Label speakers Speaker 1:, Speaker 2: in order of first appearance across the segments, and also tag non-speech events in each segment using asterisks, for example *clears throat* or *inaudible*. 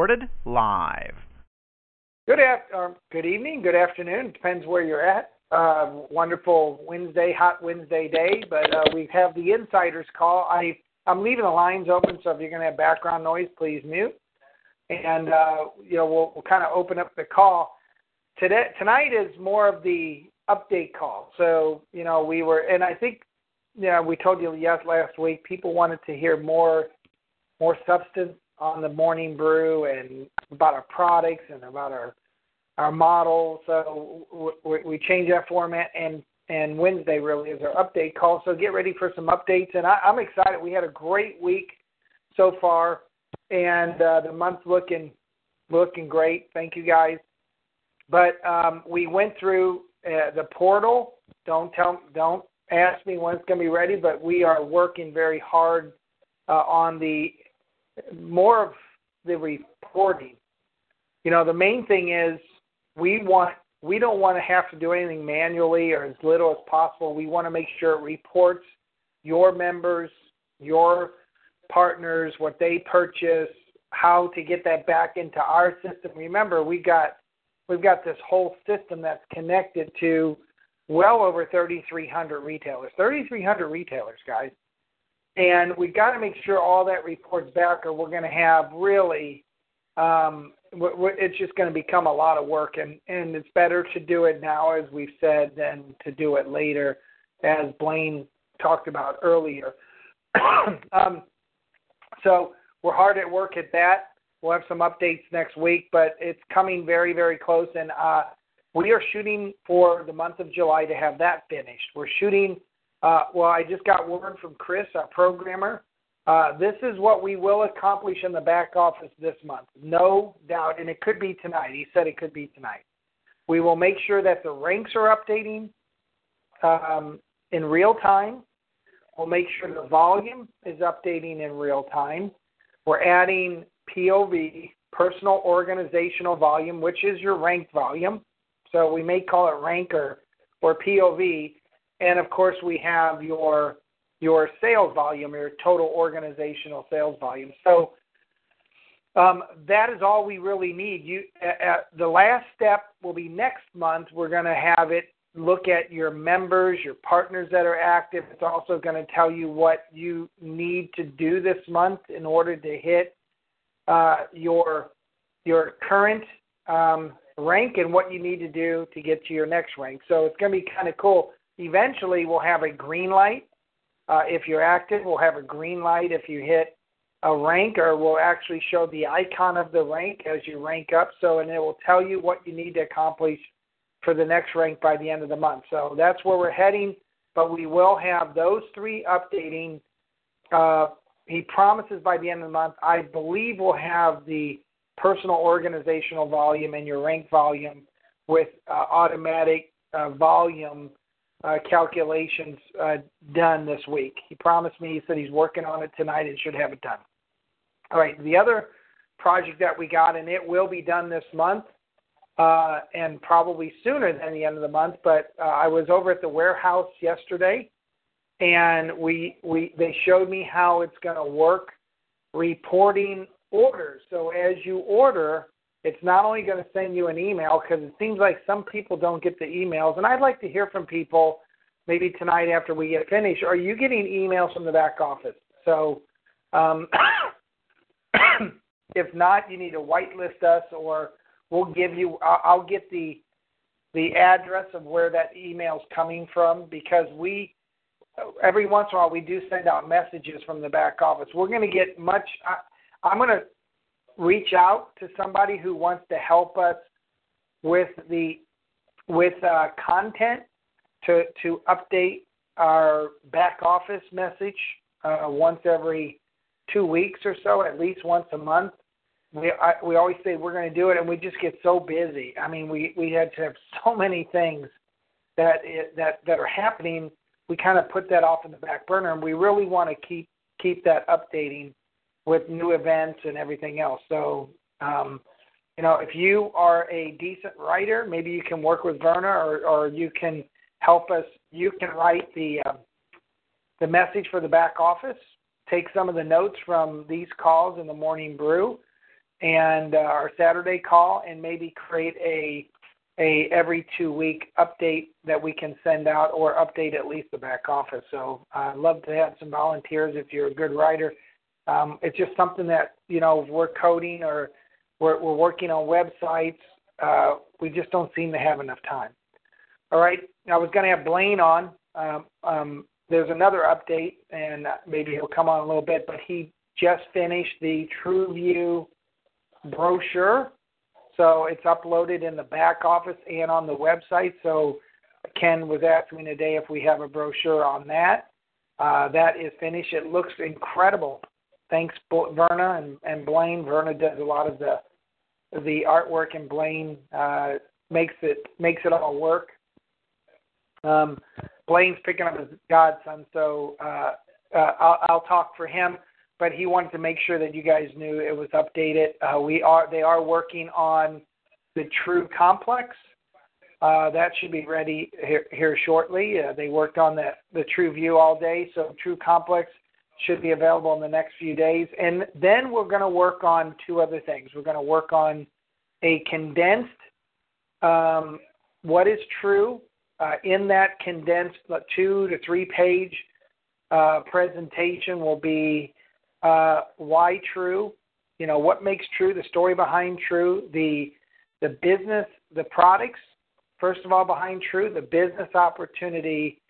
Speaker 1: Recorded live.
Speaker 2: Good af- uh, good evening, good afternoon. Depends where you're at. Uh, wonderful Wednesday, hot Wednesday day. But uh, we have the insiders call. I I'm leaving the lines open, so if you're going to have background noise, please mute. And uh, you know we'll, we'll kind of open up the call. Today tonight is more of the update call. So you know we were, and I think you know we told you yes last week. People wanted to hear more more substance on the morning brew and about our products and about our our model. So we, we changed that format, and and Wednesday really is our update call. So get ready for some updates, and I, I'm excited. We had a great week so far, and uh, the month looking looking great. Thank you guys. But um, we went through uh, the portal. Don't tell don't ask me when it's going to be ready, but we are working very hard uh, on the more of the reporting. You know, the main thing is we want we don't want to have to do anything manually or as little as possible. We want to make sure it reports your members, your partners, what they purchase, how to get that back into our system. Remember, we got we've got this whole system that's connected to well over 3,300 retailers. 3,300 retailers, guys. And we got to make sure all that reports back, or we're going to have really, um, it's just going to become a lot of work. And, and it's better to do it now, as we've said, than to do it later, as Blaine talked about earlier. *clears throat* um, so we're hard at work at that. We'll have some updates next week, but it's coming very, very close. And uh, we are shooting for the month of July to have that finished. We're shooting uh, well, I just got word from Chris, our programmer. Uh, this is what we will accomplish in the back office this month, no doubt, and it could be tonight. He said it could be tonight. We will make sure that the ranks are updating um, in real time. We'll make sure the volume is updating in real time. We're adding POV, personal organizational volume, which is your ranked volume. So we may call it rank or, or POV and of course we have your your sales volume, your total organizational sales volume. So um, that is all we really need. You, the last step will be next month. We're going to have it look at your members, your partners that are active. It's also going to tell you what you need to do this month in order to hit uh, your your current um, rank and what you need to do to get to your next rank. So it's going to be kind of cool. Eventually, we'll have a green light. Uh, if you're active, we'll have a green light if you hit a rank, or we'll actually show the icon of the rank as you rank up. So, and it will tell you what you need to accomplish for the next rank by the end of the month. So that's where we're heading. But we will have those three updating. Uh, he promises by the end of the month. I believe we'll have the personal organizational volume and your rank volume with uh, automatic uh, volume uh, calculations uh, done this week. He promised me, he said he's working on it tonight and should have it done. All right, the other project that we got, and it will be done this month uh, and probably sooner than the end of the month, but uh, I was over at the warehouse yesterday and we, we they showed me how it's going to work reporting orders. So as you order, it's not only going to send you an email because it seems like some people don't get the emails, and I'd like to hear from people maybe tonight after we get finished. Are you getting emails from the back office? So, um, *coughs* if not, you need to whitelist us, or we'll give you. I'll get the the address of where that email's coming from because we every once in a while we do send out messages from the back office. We're going to get much. I, I'm going to reach out to somebody who wants to help us with the with uh, content to to update our back office message uh, once every two weeks or so, at least once a month. We I, we always say we're going to do it, and we just get so busy. I mean, we we had to have *laughs* so many things that it, that that are happening. We kind of put that off in the back burner, and we really want to keep keep that updating with new events and everything else. So, um, you know, if you are a decent writer, maybe you can work with Verna, or or you can help us. You can write the uh, the message for the back office. Take some of the notes from these calls in the morning brew and uh, our Saturday call, and maybe create a a every two week update that we can send out or update at least the back office. So I'd love to have some volunteers if you're a good writer. Um, it's just something that you know we're coding or we're, we're working on websites. Uh, we just don't seem to have enough time. All right, I was going to have Blaine on. Um, um, there's another update, and maybe he'll come on a little bit, but he just finished the TrueView brochure. So it's uploaded in the back office and on the website. So Ken was asking today if we have a brochure on that. Uh, that is finished. It looks incredible. Thanks, Verna and, and Blaine. Verna does a lot of the the artwork, and Blaine uh, makes it makes it all work. Um, Blaine's picking up his godson, so uh, uh, I'll, I'll talk for him but he wanted to make sure that you guys knew it was updated. Uh, we are they are working on the True Complex. Uh, that should be ready here, here shortly. Uh, they worked on the the True View all day, so True Complex should be available in the next few days. And then we're going to work on two other things. We're going to work on a condensed um, what is true uh, in that condensed two to three page uh, presentation will be uh, why true, you know, what makes true, the story behind true, the the business, the products, first of all behind true, the business opportunity,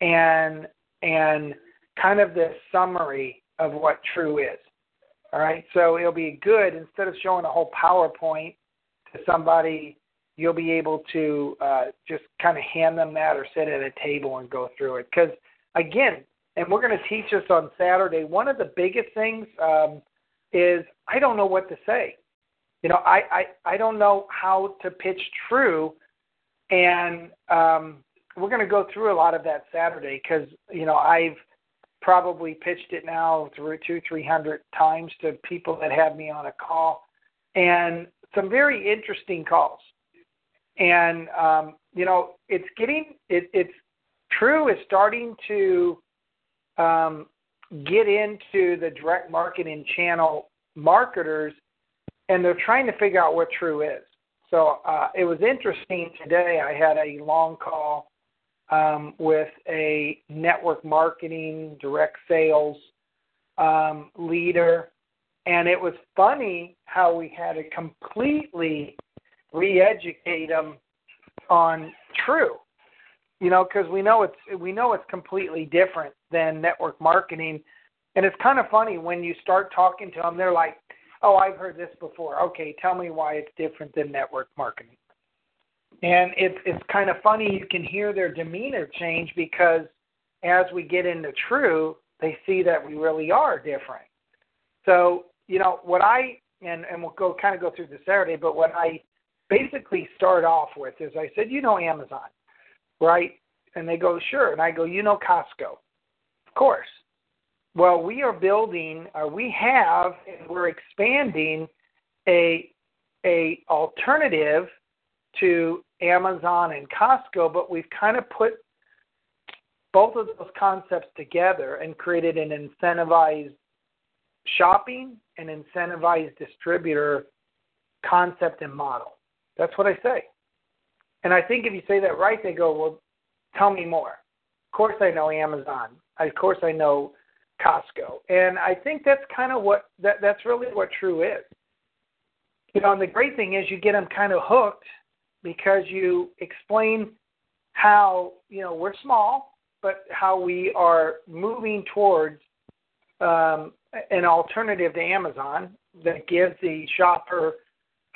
Speaker 2: and and kind of the summary of what true is. All right, so it'll be good instead of showing a whole PowerPoint to somebody, you'll be able to uh, just kind of hand them that or sit at a table and go through it. Because again, and we're going to teach us on Saturday. One of the biggest things um, is I don't know what to say. You know, I, I I don't know how to pitch true, and um, we're going to go through a lot of that Saturday because you know I've probably pitched it now through two three hundred times to people that have me on a call, and some very interesting calls. And um, you know, it's getting it, it's true is starting to um, get into the direct marketing channel marketers, and they're trying to figure out what true is. So uh, it was interesting today. I had a long call um, with a network marketing, direct sales um, leader, and it was funny how we had to completely re-educate them on true you know, because we know it's we know it's completely different than network marketing, and it's kind of funny when you start talking to them, they're like, "Oh, I've heard this before. Okay, tell me why it's different than network marketing." And it's it's kind of funny you can hear their demeanor change because as we get into true, they see that we really are different. So you know what I and and we'll go kind of go through this Saturday, but what I basically start off with is I said, you know, Amazon right? And they go, sure. And I go, you know Costco. Of course. Well, we are building, or we have, and we're expanding a a alternative to Amazon and Costco, but we've kind of put both of those concepts together and created an incentivized shopping and incentivized distributor concept and model. That's what I say. And I think if you say that right, they go, well, tell me more. Of course, I know Amazon. Of course, I know Costco. And I think that's kind of what that that's really what true is. You know, and the great thing is you get them kind of hooked because you explain how you know we're small, but how we are moving towards um, an alternative to Amazon that gives the shopper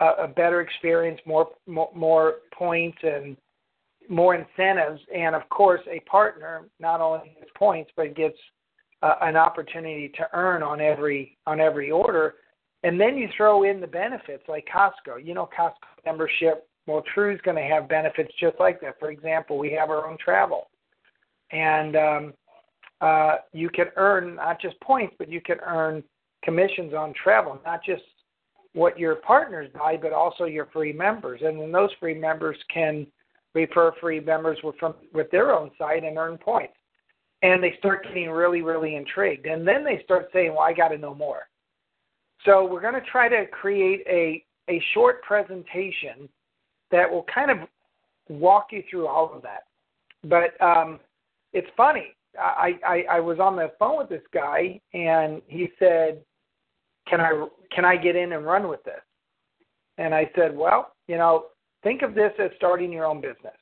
Speaker 2: a, a better experience, more, more more points, and more incentives, and of course a partner not only gets points but gets uh, an opportunity to earn on every on every order. And then you throw in the benefits like Costco. You know, Costco membership. Well, True's going to have benefits just like that. For example, we have our own travel, and um, uh, you can earn not just points, but you can earn commissions on travel, not just what your partners buy, but also your free members. And then those free members can refer free members with from with their own site and earn points. And they start getting really, really intrigued. And then they start saying, Well, I gotta know more. So we're gonna try to create a a short presentation that will kind of walk you through all of that. But um, it's funny. I, I I was on the phone with this guy and he said, "Can I can I get in and run with this?" And I said, "Well, you know, think of this as starting your own business."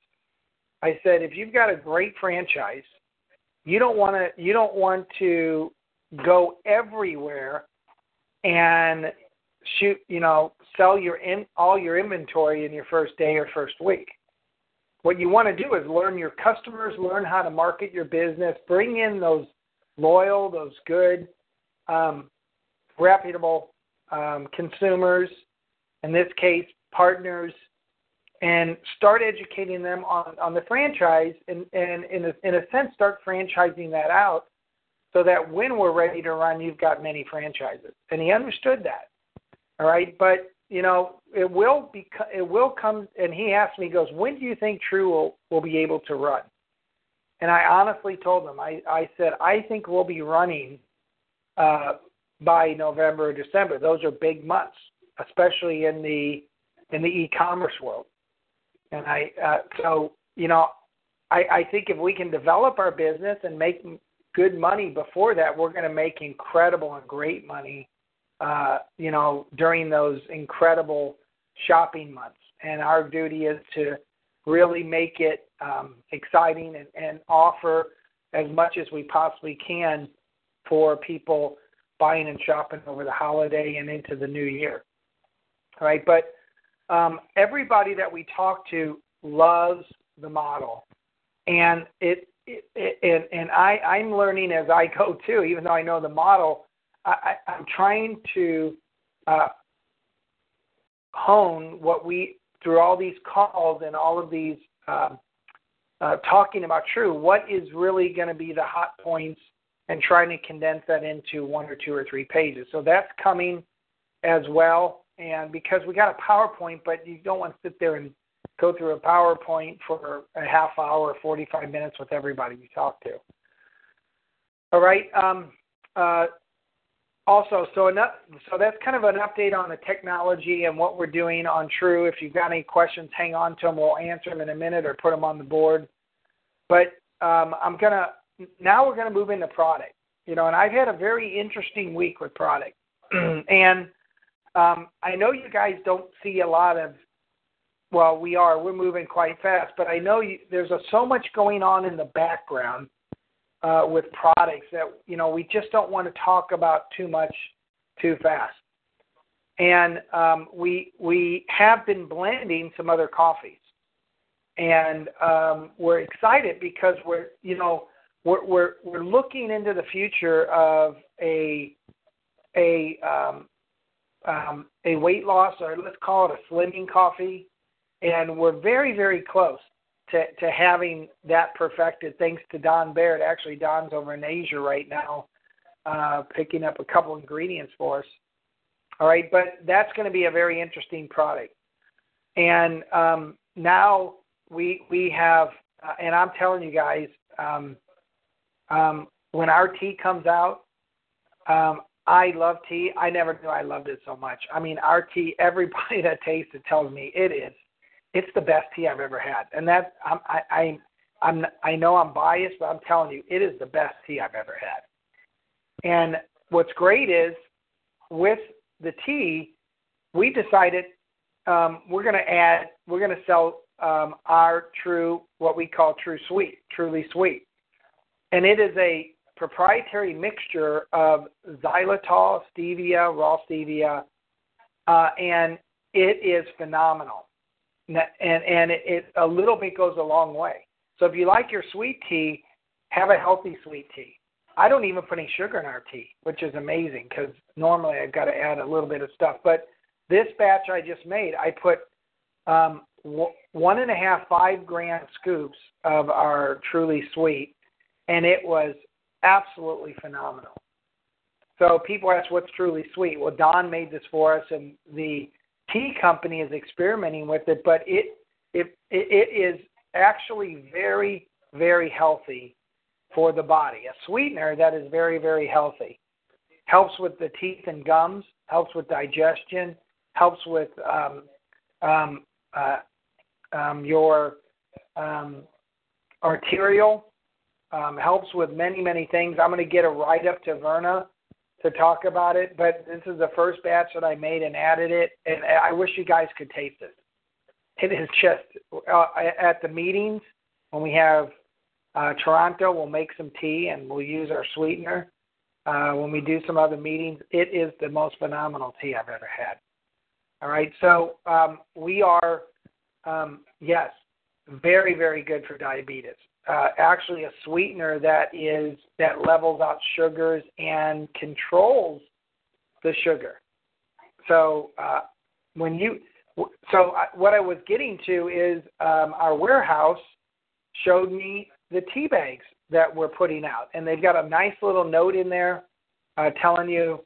Speaker 2: I said, "If you've got a great franchise, you don't want to you don't want to go everywhere and shoot, you know, sell your in all your inventory in your first day or first week. What you want to do is learn your customers, learn how to market your business, bring in those loyal, those good, um, reputable um, consumers, in this case, partners, and start educating them on, on the franchise and, and in, a, in a sense, start franchising that out so that when we're ready to run, you've got many franchises. And he understood that. All right. But you know, it will be, it will come. And he asked me, he goes, when do you think True will, will be able to run? And I honestly told him, I, I said, I think we'll be running uh, by November or December. Those are big months, especially in the in the e-commerce world. And I, uh, so you know, I, I think if we can develop our business and make good money before that, we're going to make incredible and great money uh, you know, during those incredible shopping months. And our duty is to really make it um, exciting and, and offer as much as we possibly can for people buying and shopping over the holiday and into the new year. Right? But um, everybody that we talk to loves the model. And it, it, it and, and I, I'm learning as I go too, even though I know the model, I, I'm trying to uh, hone what we through all these calls and all of these um, uh, talking about true. What is really going to be the hot points, and trying to condense that into one or two or three pages. So that's coming as well. And because we got a PowerPoint, but you don't want to sit there and go through a PowerPoint for a half hour or 45 minutes with everybody you talk to. All right. Um, uh, also, so enough, so that's kind of an update on the technology and what we're doing on True. If you've got any questions, hang on to them. We'll answer them in a minute or put them on the board. But um, I'm gonna now we're gonna move into product. You know, and I've had a very interesting week with product, *clears throat* and um, I know you guys don't see a lot of. Well, we are. We're moving quite fast, but I know you, there's a, so much going on in the background uh, with products that you know we just don't want to talk about too much too fast. And um, we we have been blending some other coffees, and um, we're excited because we're you know we're we're we're looking into the future of a a um, um, a weight loss or let's call it a slimming coffee, and we're very very close to, to having that perfected thanks to Don Baird. Actually, Don's over in Asia right now, uh, picking up a couple ingredients for us. All right, but that's going to be a very interesting product. And um, now we we have, uh, and I'm telling you guys, um, um, when our tea comes out, um, I love tea. I never knew I loved it so much. I mean, our tea. Everybody *laughs* that tastes it tells me it is it's the best tea I've ever had, and that I'm, I, I I'm I know I'm biased, but I'm telling you, it is the best tea I've ever had. And what's great is with the tea, we decided um, we're going to add, we're going to sell um, our true, what we call true sweet, truly sweet, and it is a proprietary mixture of xylitol, stevia, raw stevia, uh, and it is phenomenal and and it, it a little bit goes a long way. So if you like your sweet tea, have a healthy sweet tea. I don't even put any sugar in our tea, which is amazing because normally I've got to add a little bit of stuff. But this batch I just made, I put um, one and a half five gram scoops of our Truly Sweet, and it was absolutely phenomenal. So people ask, "What's Truly Sweet?" Well, Don made this for us, and the tea company is experimenting with it, but it it it is actually very very healthy for the body. A sweetener that is very very healthy helps with the teeth and gums, helps with digestion, helps with um, um, uh, um, your um, arterial, um, helps with many, many things. I'm going to get a write up to Verna to talk about it, but this is the first batch that I made and added it, and I wish you guys could taste it. It is just uh, at the meetings when we have uh, Toronto, we'll make some tea and we'll use our sweetener. Uh, when we do some other meetings, it is the most phenomenal tea I've ever had. All right, so um, we are, um, yes, very, very good for diabetes. Uh, actually, a sweetener that is that levels out sugars and controls the sugar. So uh, when you, so what I was getting to is um, our warehouse showed me the tea bags that we're putting out, and they've got a nice little note in there uh, telling you,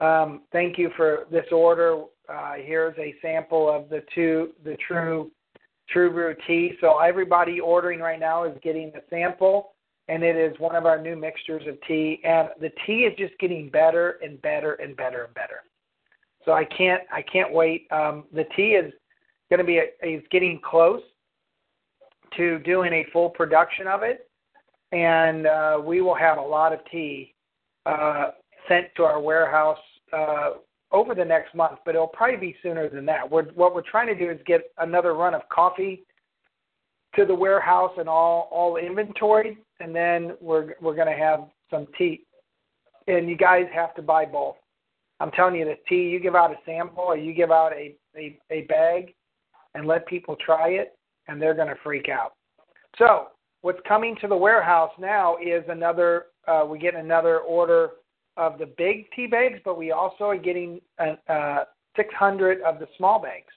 Speaker 2: um, "Thank you for this order. Uh, here's a sample of the two, the true, true brew tea. So everybody ordering right now is getting the sample, and it is one of our new mixtures of tea. And the tea is just getting better and better and better and better. So I can't, I can't wait. Um, the tea is going to be, a, is getting close to doing a full production of it, and uh, we will have a lot of tea uh, sent to our warehouse uh, over the next month, but it'll probably be sooner than that. We're, what we're trying to do is get another run of coffee to the warehouse and all all inventoried, and then we're we're going to have some tea. And you guys have to buy both. I'm telling you, the tea you give out a sample or you give out a a, a bag, and let people try it, and they're going to freak out. So what's coming to the warehouse now is another. Uh, we get another order of the big tea bags, but we also are getting uh, 600 of the small bags.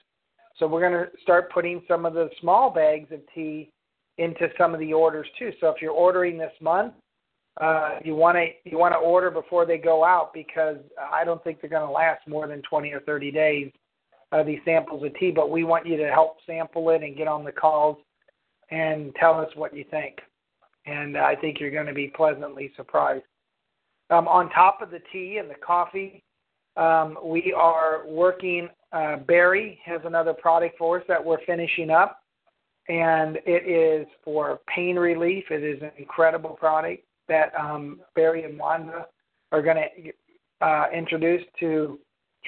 Speaker 2: So we're going to start putting some of the small bags of tea into some of the orders too. So if you're ordering this month, uh, you want to you want to order before they go out because I don't think they're going to last more than 20 or 30 days. Uh, these samples of tea, but we want you to help sample it and get on the calls and tell us what you think. And I think you're going to be pleasantly surprised. Um, on top of the tea and the coffee, um, we are working. Uh, Barry has another product for us that we're finishing up, and it is for pain relief. It is an incredible product that um, Barry and Wanda are going to uh, introduce to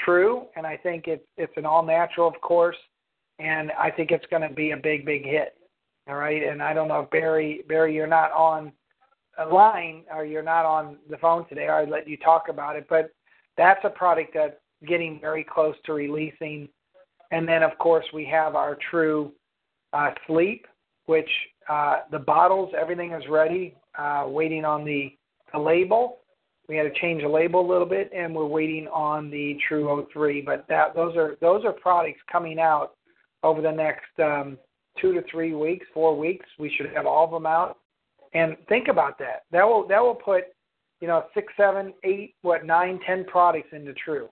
Speaker 2: True, and I think it's it's an all natural, of course, and I think it's going to be a big, big hit. All right, and I don't know if Barry, Barry, you're not on line or you're not on the phone today, I'd let you talk about it. But that's a product that's getting very close to releasing. And then, of course, we have our true uh, sleep, which uh, the bottles, everything is ready, uh, waiting on the, the label. We had to change the label a little bit, and we're waiting on the True O3. But that those are those are products coming out over the next um, two to three weeks, four weeks. We should have all of them out. And think about that. That will that will put, you know, six, seven, eight, what, nine, ten products into True.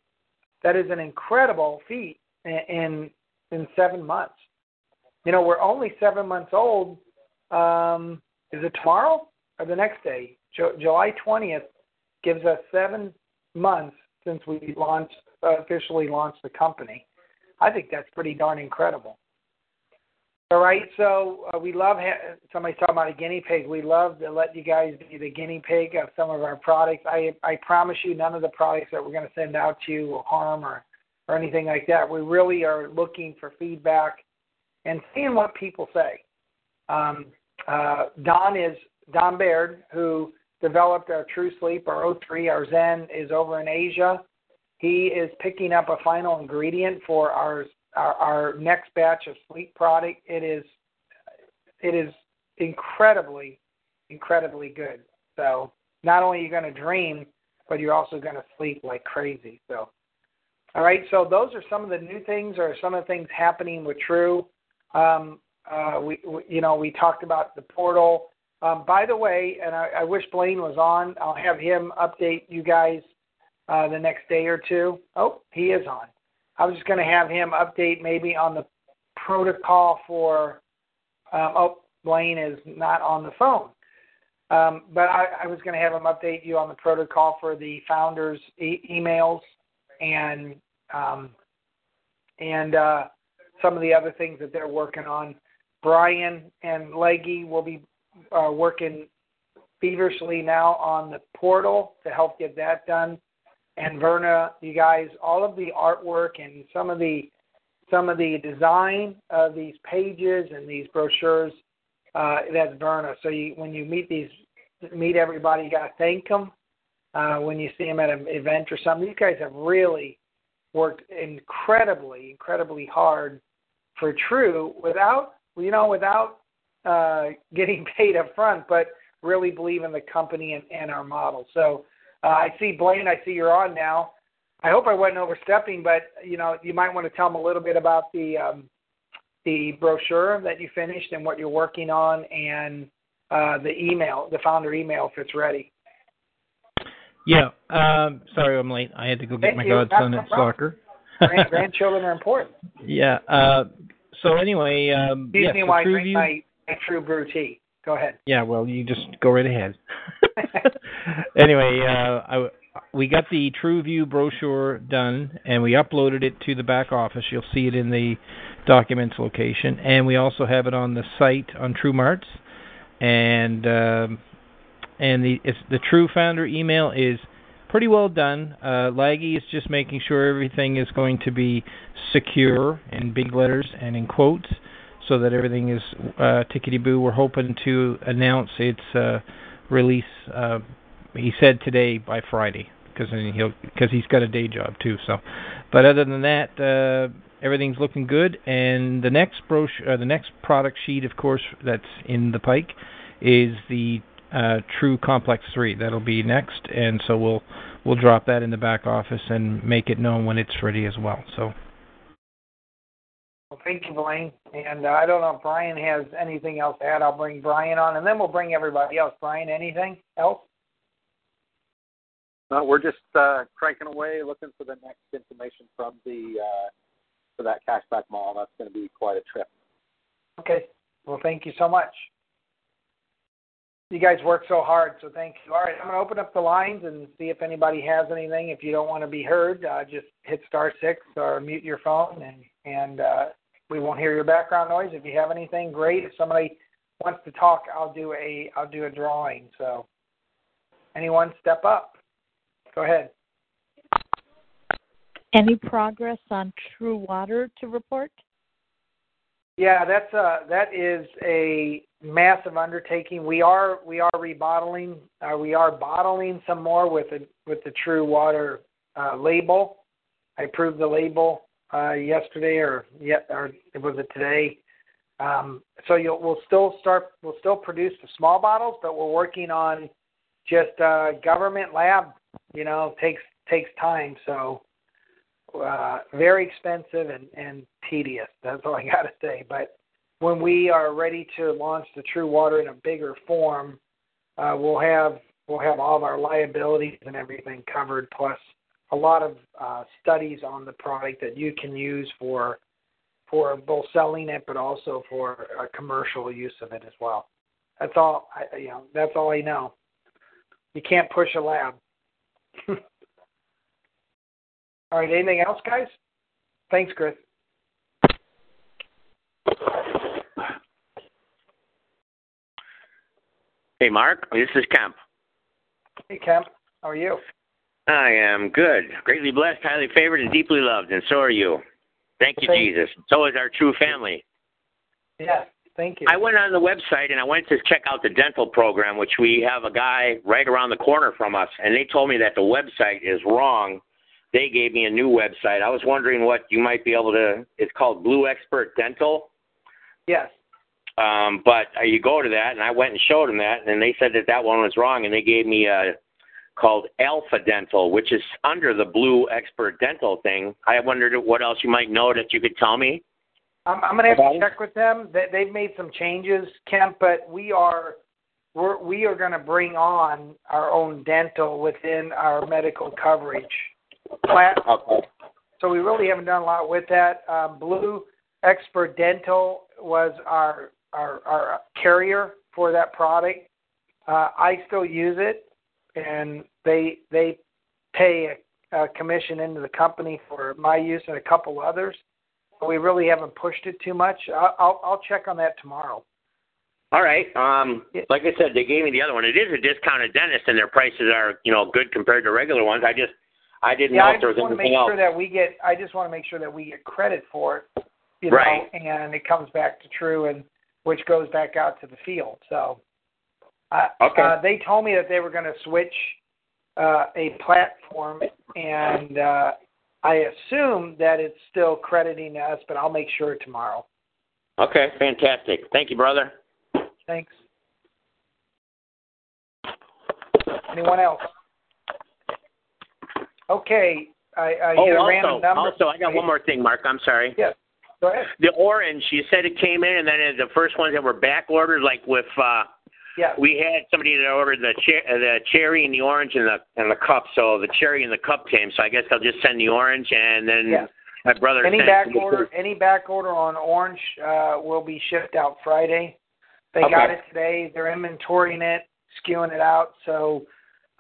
Speaker 2: That is an incredible feat in in, in seven months. You know, we're only seven months old. Um, is it tomorrow or the next day? Ju- July twentieth gives us seven months since we launched uh, officially launched the company. I think that's pretty darn incredible. All right, so uh, we love ha- somebody's talking about a guinea pig. We love to let you guys be the guinea pig of some of our products. I I promise you, none of the products that we're going to send out to you will harm or or anything like that. We really are looking for feedback and seeing what people say. Um, uh, Don is Don Baird, who developed our True Sleep, our O3, our Zen, is over in Asia. He is picking up a final ingredient for our our, our next batch of sleep product. It is it is incredibly incredibly good. So not only are you going to dream, but you're also going to sleep like crazy. So, all right. So those are some of the new things, or some of the things happening with True. Um, uh, we, we, you know, we talked about the portal. Um, by the way, and I, I wish Blaine was on. I'll have him update you guys uh, the next day or two. Oh, he is on. I was just going to have him update maybe on the protocol for. Um, oh, Blaine is not on the phone. Um, but I, I was going to have him update you on the protocol for the founders' e- emails and um, and uh, some of the other things that they're working on. Brian and Leggy will be uh, working feverishly now on the portal to help get that done. And Verna, you guys, all of the artwork and some of the some of the design of these pages and these brochures, uh, that's Verna. So you, when you meet these meet everybody, you got to thank them. Uh, when you see them at an event or something, these guys have really worked incredibly, incredibly hard for True without you know without uh, *laughs* getting paid up front, but really believe in the company and, and our model. So uh, I see Blaine. I see you're on now. I hope I wasn't overstepping, but you know you might want to tell them a little bit about the um, the brochure that you finished and what you're working on, and uh, the email, the founder email, if it's ready.
Speaker 3: Yeah. Um, sorry, I'm late. I had to go get
Speaker 2: Thank
Speaker 3: my
Speaker 2: you.
Speaker 3: godson
Speaker 2: That's
Speaker 3: at soccer.
Speaker 2: Grand, *laughs* grandchildren are important.
Speaker 3: yeah. Uh, so anyway, um,
Speaker 2: Excuse
Speaker 3: yes,
Speaker 2: me while I drink my, my True Brew tea. Go ahead.
Speaker 3: Yeah, well, you just go right ahead. *laughs* anyway, uh, I, we got the TrueView brochure done, and we uploaded it to the back office. You'll see it in the documents location, and we also have it on the site on TrueMarts. And um, and the it's, the True Founder email is pretty well done. Uh, Laggy is just making sure everything is going to be secure in big letters and in quotes so that everything is uh, tickety boo. We're hoping to announce its uh, release. Uh, he said today by Friday because he'll because he's got a day job too. So, but other than that, uh, everything's looking good. And the next brochure, uh, the next product sheet, of course, that's in the pike, is the uh, True Complex Three. That'll be next, and so we'll we'll drop that in the back office and make it known when it's ready as well. So.
Speaker 2: Well, thank you, Blaine. And uh, I don't know if Brian has anything else to add. I'll bring Brian on, and then we'll bring everybody else. Brian, anything else?
Speaker 4: No, we're just uh, cranking away, looking for the next information from the uh, for that cashback mall. That's going to be quite a trip.
Speaker 2: Okay. Well, thank you so much. You guys work so hard, so thank you. All right, I'm going to open up the lines and see if anybody has anything. If you don't want to be heard, uh, just hit star six or mute your phone, and and uh, we won't hear your background noise. If you have anything, great. If somebody wants to talk, I'll do a I'll do a drawing. So, anyone step up. Go ahead.
Speaker 5: Any progress on True Water to report?
Speaker 2: Yeah, that's a that is a massive undertaking. We are we are rebottling. Uh, we are bottling some more with the with the True Water uh, label. I approved the label uh, yesterday, or yet, or was it today? Um, so you'll we'll still start. We'll still produce the small bottles, but we're working on just uh, government lab. You know, takes takes time. So uh, very expensive and, and tedious. That's all I *laughs* got to say. But when we are ready to launch the True Water in a bigger form, uh, we'll have we'll have all of our liabilities and everything covered, plus a lot of uh, studies on the product that you can use for for both selling it, but also for uh, commercial use of it as well. That's all. I, you know, that's all I know. You can't push a lab. *laughs* All right. Anything else, guys? Thanks, Chris.
Speaker 6: Hey, Mark. This is Kemp.
Speaker 2: Hey, Kemp. How are you?
Speaker 6: I am good. Greatly blessed, highly favored, and deeply loved, and so are you. Thank you,
Speaker 2: Thank-
Speaker 6: Jesus. So is our true family.
Speaker 2: Yes. Thank you.
Speaker 6: I went on the website and I went to check out the dental program, which we have a guy right around the corner from us, and they told me that the website is wrong. They gave me a new website. I was wondering what you might be able to. It's called Blue Expert Dental.
Speaker 2: yes.
Speaker 6: Um, but uh, you go to that, and I went and showed them that, and they said that that one was wrong, and they gave me a called Alpha Dental, which is under the Blue Expert Dental thing. I wondered what else you might know that you could tell me.
Speaker 2: I'm, I'm gonna have
Speaker 6: Okay.
Speaker 2: to check with them. They, they've made some changes, Kemp, but we are we're, we are going to bring on our own dental within our medical coverage. Plat,
Speaker 6: Okay.
Speaker 2: so we really haven't done a lot with that. Um, Blue Expert Dental was our our, our carrier for that product. Uh, I still use it, and they they pay a, a commission into the company for my use and a couple others. But we really haven't pushed it too much. I'll I'll, I'll check on that tomorrow.
Speaker 6: All right. Um, like I said, they gave me the other one. It is a discounted dentist, and their prices are, you know, good compared to regular ones. I just, I didn't
Speaker 2: Yeah,
Speaker 6: know
Speaker 2: I
Speaker 6: if there was
Speaker 2: just want to
Speaker 6: anything
Speaker 2: make
Speaker 6: else.
Speaker 2: sure that we get. I just want to make sure that we get credit for it, you
Speaker 6: Right.
Speaker 2: know, and it comes back to true, and which goes back out to the field. So, uh,
Speaker 6: Okay.
Speaker 2: uh, they told me that they were going to switch uh, a platform, and uh, I assume that it's still crediting us, but I'll make sure tomorrow.
Speaker 6: Okay, fantastic. Thank you, brother.
Speaker 2: Thanks. Anyone else? Okay, I, I
Speaker 6: oh,
Speaker 2: hit a
Speaker 6: also,
Speaker 2: random number.
Speaker 6: also, I got one more thing, Mark. I'm sorry.
Speaker 2: Yeah, go ahead.
Speaker 6: The orange, you said it came in, and then the first ones that were back ordered, like with, uh,
Speaker 2: Yeah.
Speaker 6: we had somebody that ordered the cher- the cherry and the orange and the and the cup. So the cherry and the cup came. So I guess they'll just send the orange, and then
Speaker 2: Yes.
Speaker 6: my brother
Speaker 2: Any back order, any back order on orange uh, will be shipped out Friday. They got it today. They're inventorying it, skewing it out. So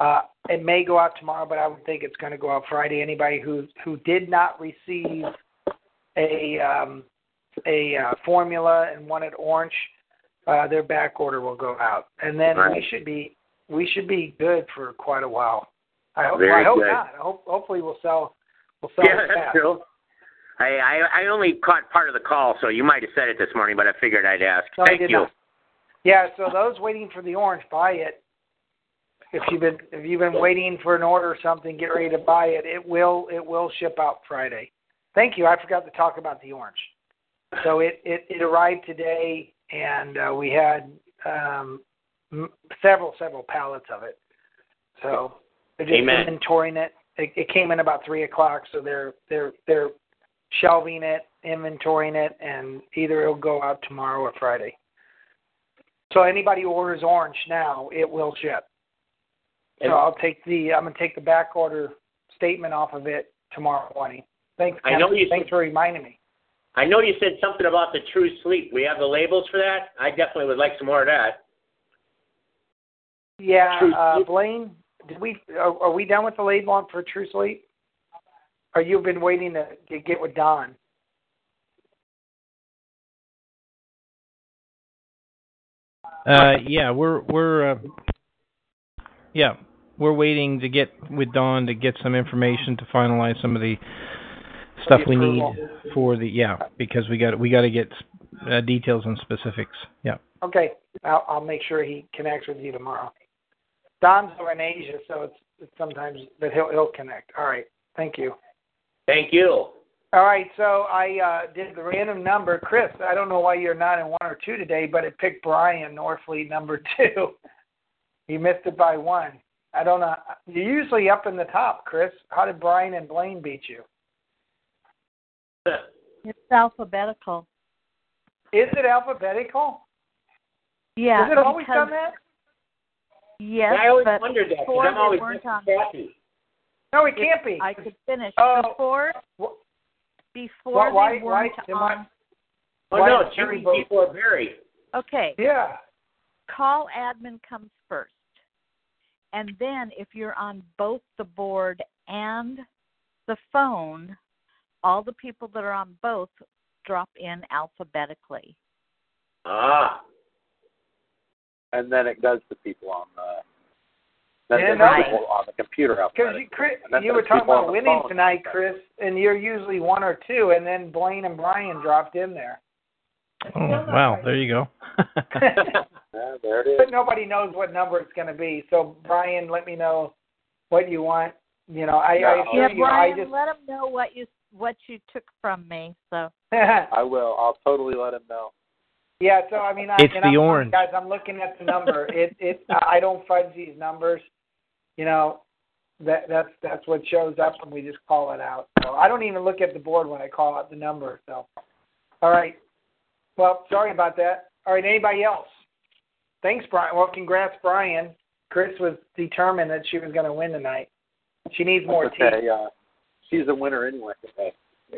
Speaker 2: uh, it may go out tomorrow, but I would think it's going to go out Friday. Anybody who who did not receive a um, a uh, formula and wanted orange, uh, their back order will go out, and then we should be we should be good for quite a while. I hope.
Speaker 6: Very
Speaker 2: I hope
Speaker 6: good.
Speaker 2: not. I hope hopefully we'll sell. We'll sell
Speaker 6: Yeah, that's true. I, I I only caught part of the call, so you might have said it this morning, but I figured I'd ask.
Speaker 2: No,
Speaker 6: Thank you.
Speaker 2: not. Yeah, so those waiting for the orange, buy it. If you've been if you've been waiting for an order or something, get ready to buy it. It will it will ship out Friday. Thank you. I forgot to talk about the orange. So it it, it arrived today, and uh, we had um, m- several several pallets of it. So they're just
Speaker 6: Amen.
Speaker 2: inventorying it. it. It came in about three o'clock, so they're they're they're shelving it, inventorying it, and either it'll go out tomorrow or Friday. So anybody who orders orange now, it will ship. So I'll take the I'm gonna take the back order statement off of it tomorrow morning. Thanks.
Speaker 6: I know you-
Speaker 2: Thanks for reminding me.
Speaker 6: I know you said something about the True Sleep. We have the labels for that. I definitely would like some more of that.
Speaker 2: Yeah, uh, Blaine, did we are, are we done with the label on for True Sleep? Or you've been waiting to, to get with Don?
Speaker 3: Uh, yeah, we're we're uh, yeah we're waiting to get with Don to get some information to finalize some of the stuff we need for the yeah because we got we got to get uh, details and specifics. Yeah.
Speaker 2: Okay, I'll, I'll make sure he connects with you tomorrow. Don's over in Asia, so it's, it's sometimes, but he'll he'll connect. All right, thank you.
Speaker 6: Thank you.
Speaker 2: All right, so I uh, did the random number. Chris, I don't know why you're not in one or two today, but it picked Brian Norfleet number *laughs* two. you missed it by one. I don't know. You're usually up in the top, Chris. How did Brian and Blaine beat you?
Speaker 5: It's alphabetical.
Speaker 2: Is it alphabetical?
Speaker 5: Yeah.
Speaker 2: Has it always
Speaker 5: because-
Speaker 2: done that?
Speaker 5: Yes,
Speaker 6: I always
Speaker 5: but
Speaker 6: wondered that because
Speaker 5: before
Speaker 6: I'm
Speaker 5: they
Speaker 6: always
Speaker 5: weren't
Speaker 6: with
Speaker 5: on.
Speaker 6: Kathy.
Speaker 2: No, it can't be.
Speaker 5: I could finish
Speaker 2: Oh.
Speaker 5: before
Speaker 2: Wh-
Speaker 5: before
Speaker 2: why-
Speaker 5: they
Speaker 2: why-
Speaker 5: weren't
Speaker 2: am I-
Speaker 5: on.
Speaker 6: Oh
Speaker 2: Why
Speaker 6: no,
Speaker 2: did Terry
Speaker 6: Jimmy
Speaker 2: vote?
Speaker 6: before Barry.
Speaker 5: Okay,
Speaker 2: Yeah.
Speaker 5: call admin comes first, and then if you're on both the board and the phone, all the people that are on both drop in alphabetically.
Speaker 6: Ah.
Speaker 4: and then it goes to people on the then
Speaker 2: Yeah,
Speaker 4: it
Speaker 2: no.
Speaker 4: people on the computer
Speaker 2: Because you, Chris, you were talking about winning tonight, Chris, and you're usually one or two, and then Blaine and Brian dropped in there.
Speaker 3: Oh wow, there you go. *laughs* *laughs*
Speaker 4: Yeah, there it is.
Speaker 2: but nobody knows what number it's going to be. So Brian, let me know what you want. You know, I, I
Speaker 4: No.
Speaker 2: assure
Speaker 5: Yeah,
Speaker 2: you, I just
Speaker 5: let them know what you what you took from me. So *laughs*
Speaker 4: I will. I'll totally let him know.
Speaker 2: Yeah, so I mean, I,
Speaker 3: It's
Speaker 2: and
Speaker 3: the
Speaker 2: I'm,
Speaker 3: orange.
Speaker 2: guys. I'm looking at the number. *laughs* it it I don't fudge these numbers. You know, that that's that's what shows up when we just call it out. So I don't even look at the board when I call out the number. So, all right. Well, sorry about that. All right. Anybody else? Thanks, Brian. Well, congrats, Brian. Chris was determined that she was going to win tonight. She needs more
Speaker 4: That's
Speaker 2: tea.
Speaker 4: okay. She's a winner anyway.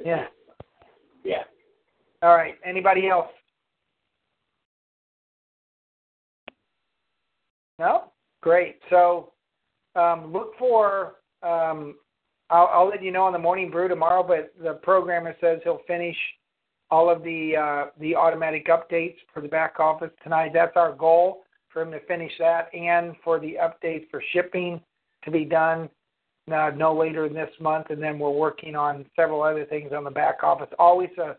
Speaker 2: Yeah. Yeah. All right. Anybody else? No? Great. So um, look for, um, I'll, I'll let you know on the morning brew tomorrow, but the programmer says he'll finish all of the uh, the automatic updates for the back office tonight. That's our goal for him to finish that and for the updates for shipping to be done uh, no later than this month. And then we're working on several other things on the back office. Always a,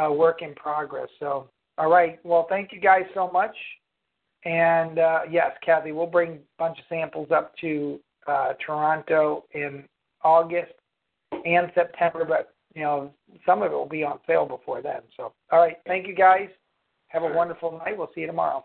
Speaker 2: a work in progress. So, all right. Well, thank you guys so much. And uh, yes, Kathy, we'll bring a bunch of samples up to uh, Toronto in August and September, but you know some of it will be on sale before then. So, all right, thank you guys. Have a wonderful night. We'll see you tomorrow.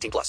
Speaker 7: 18 plus.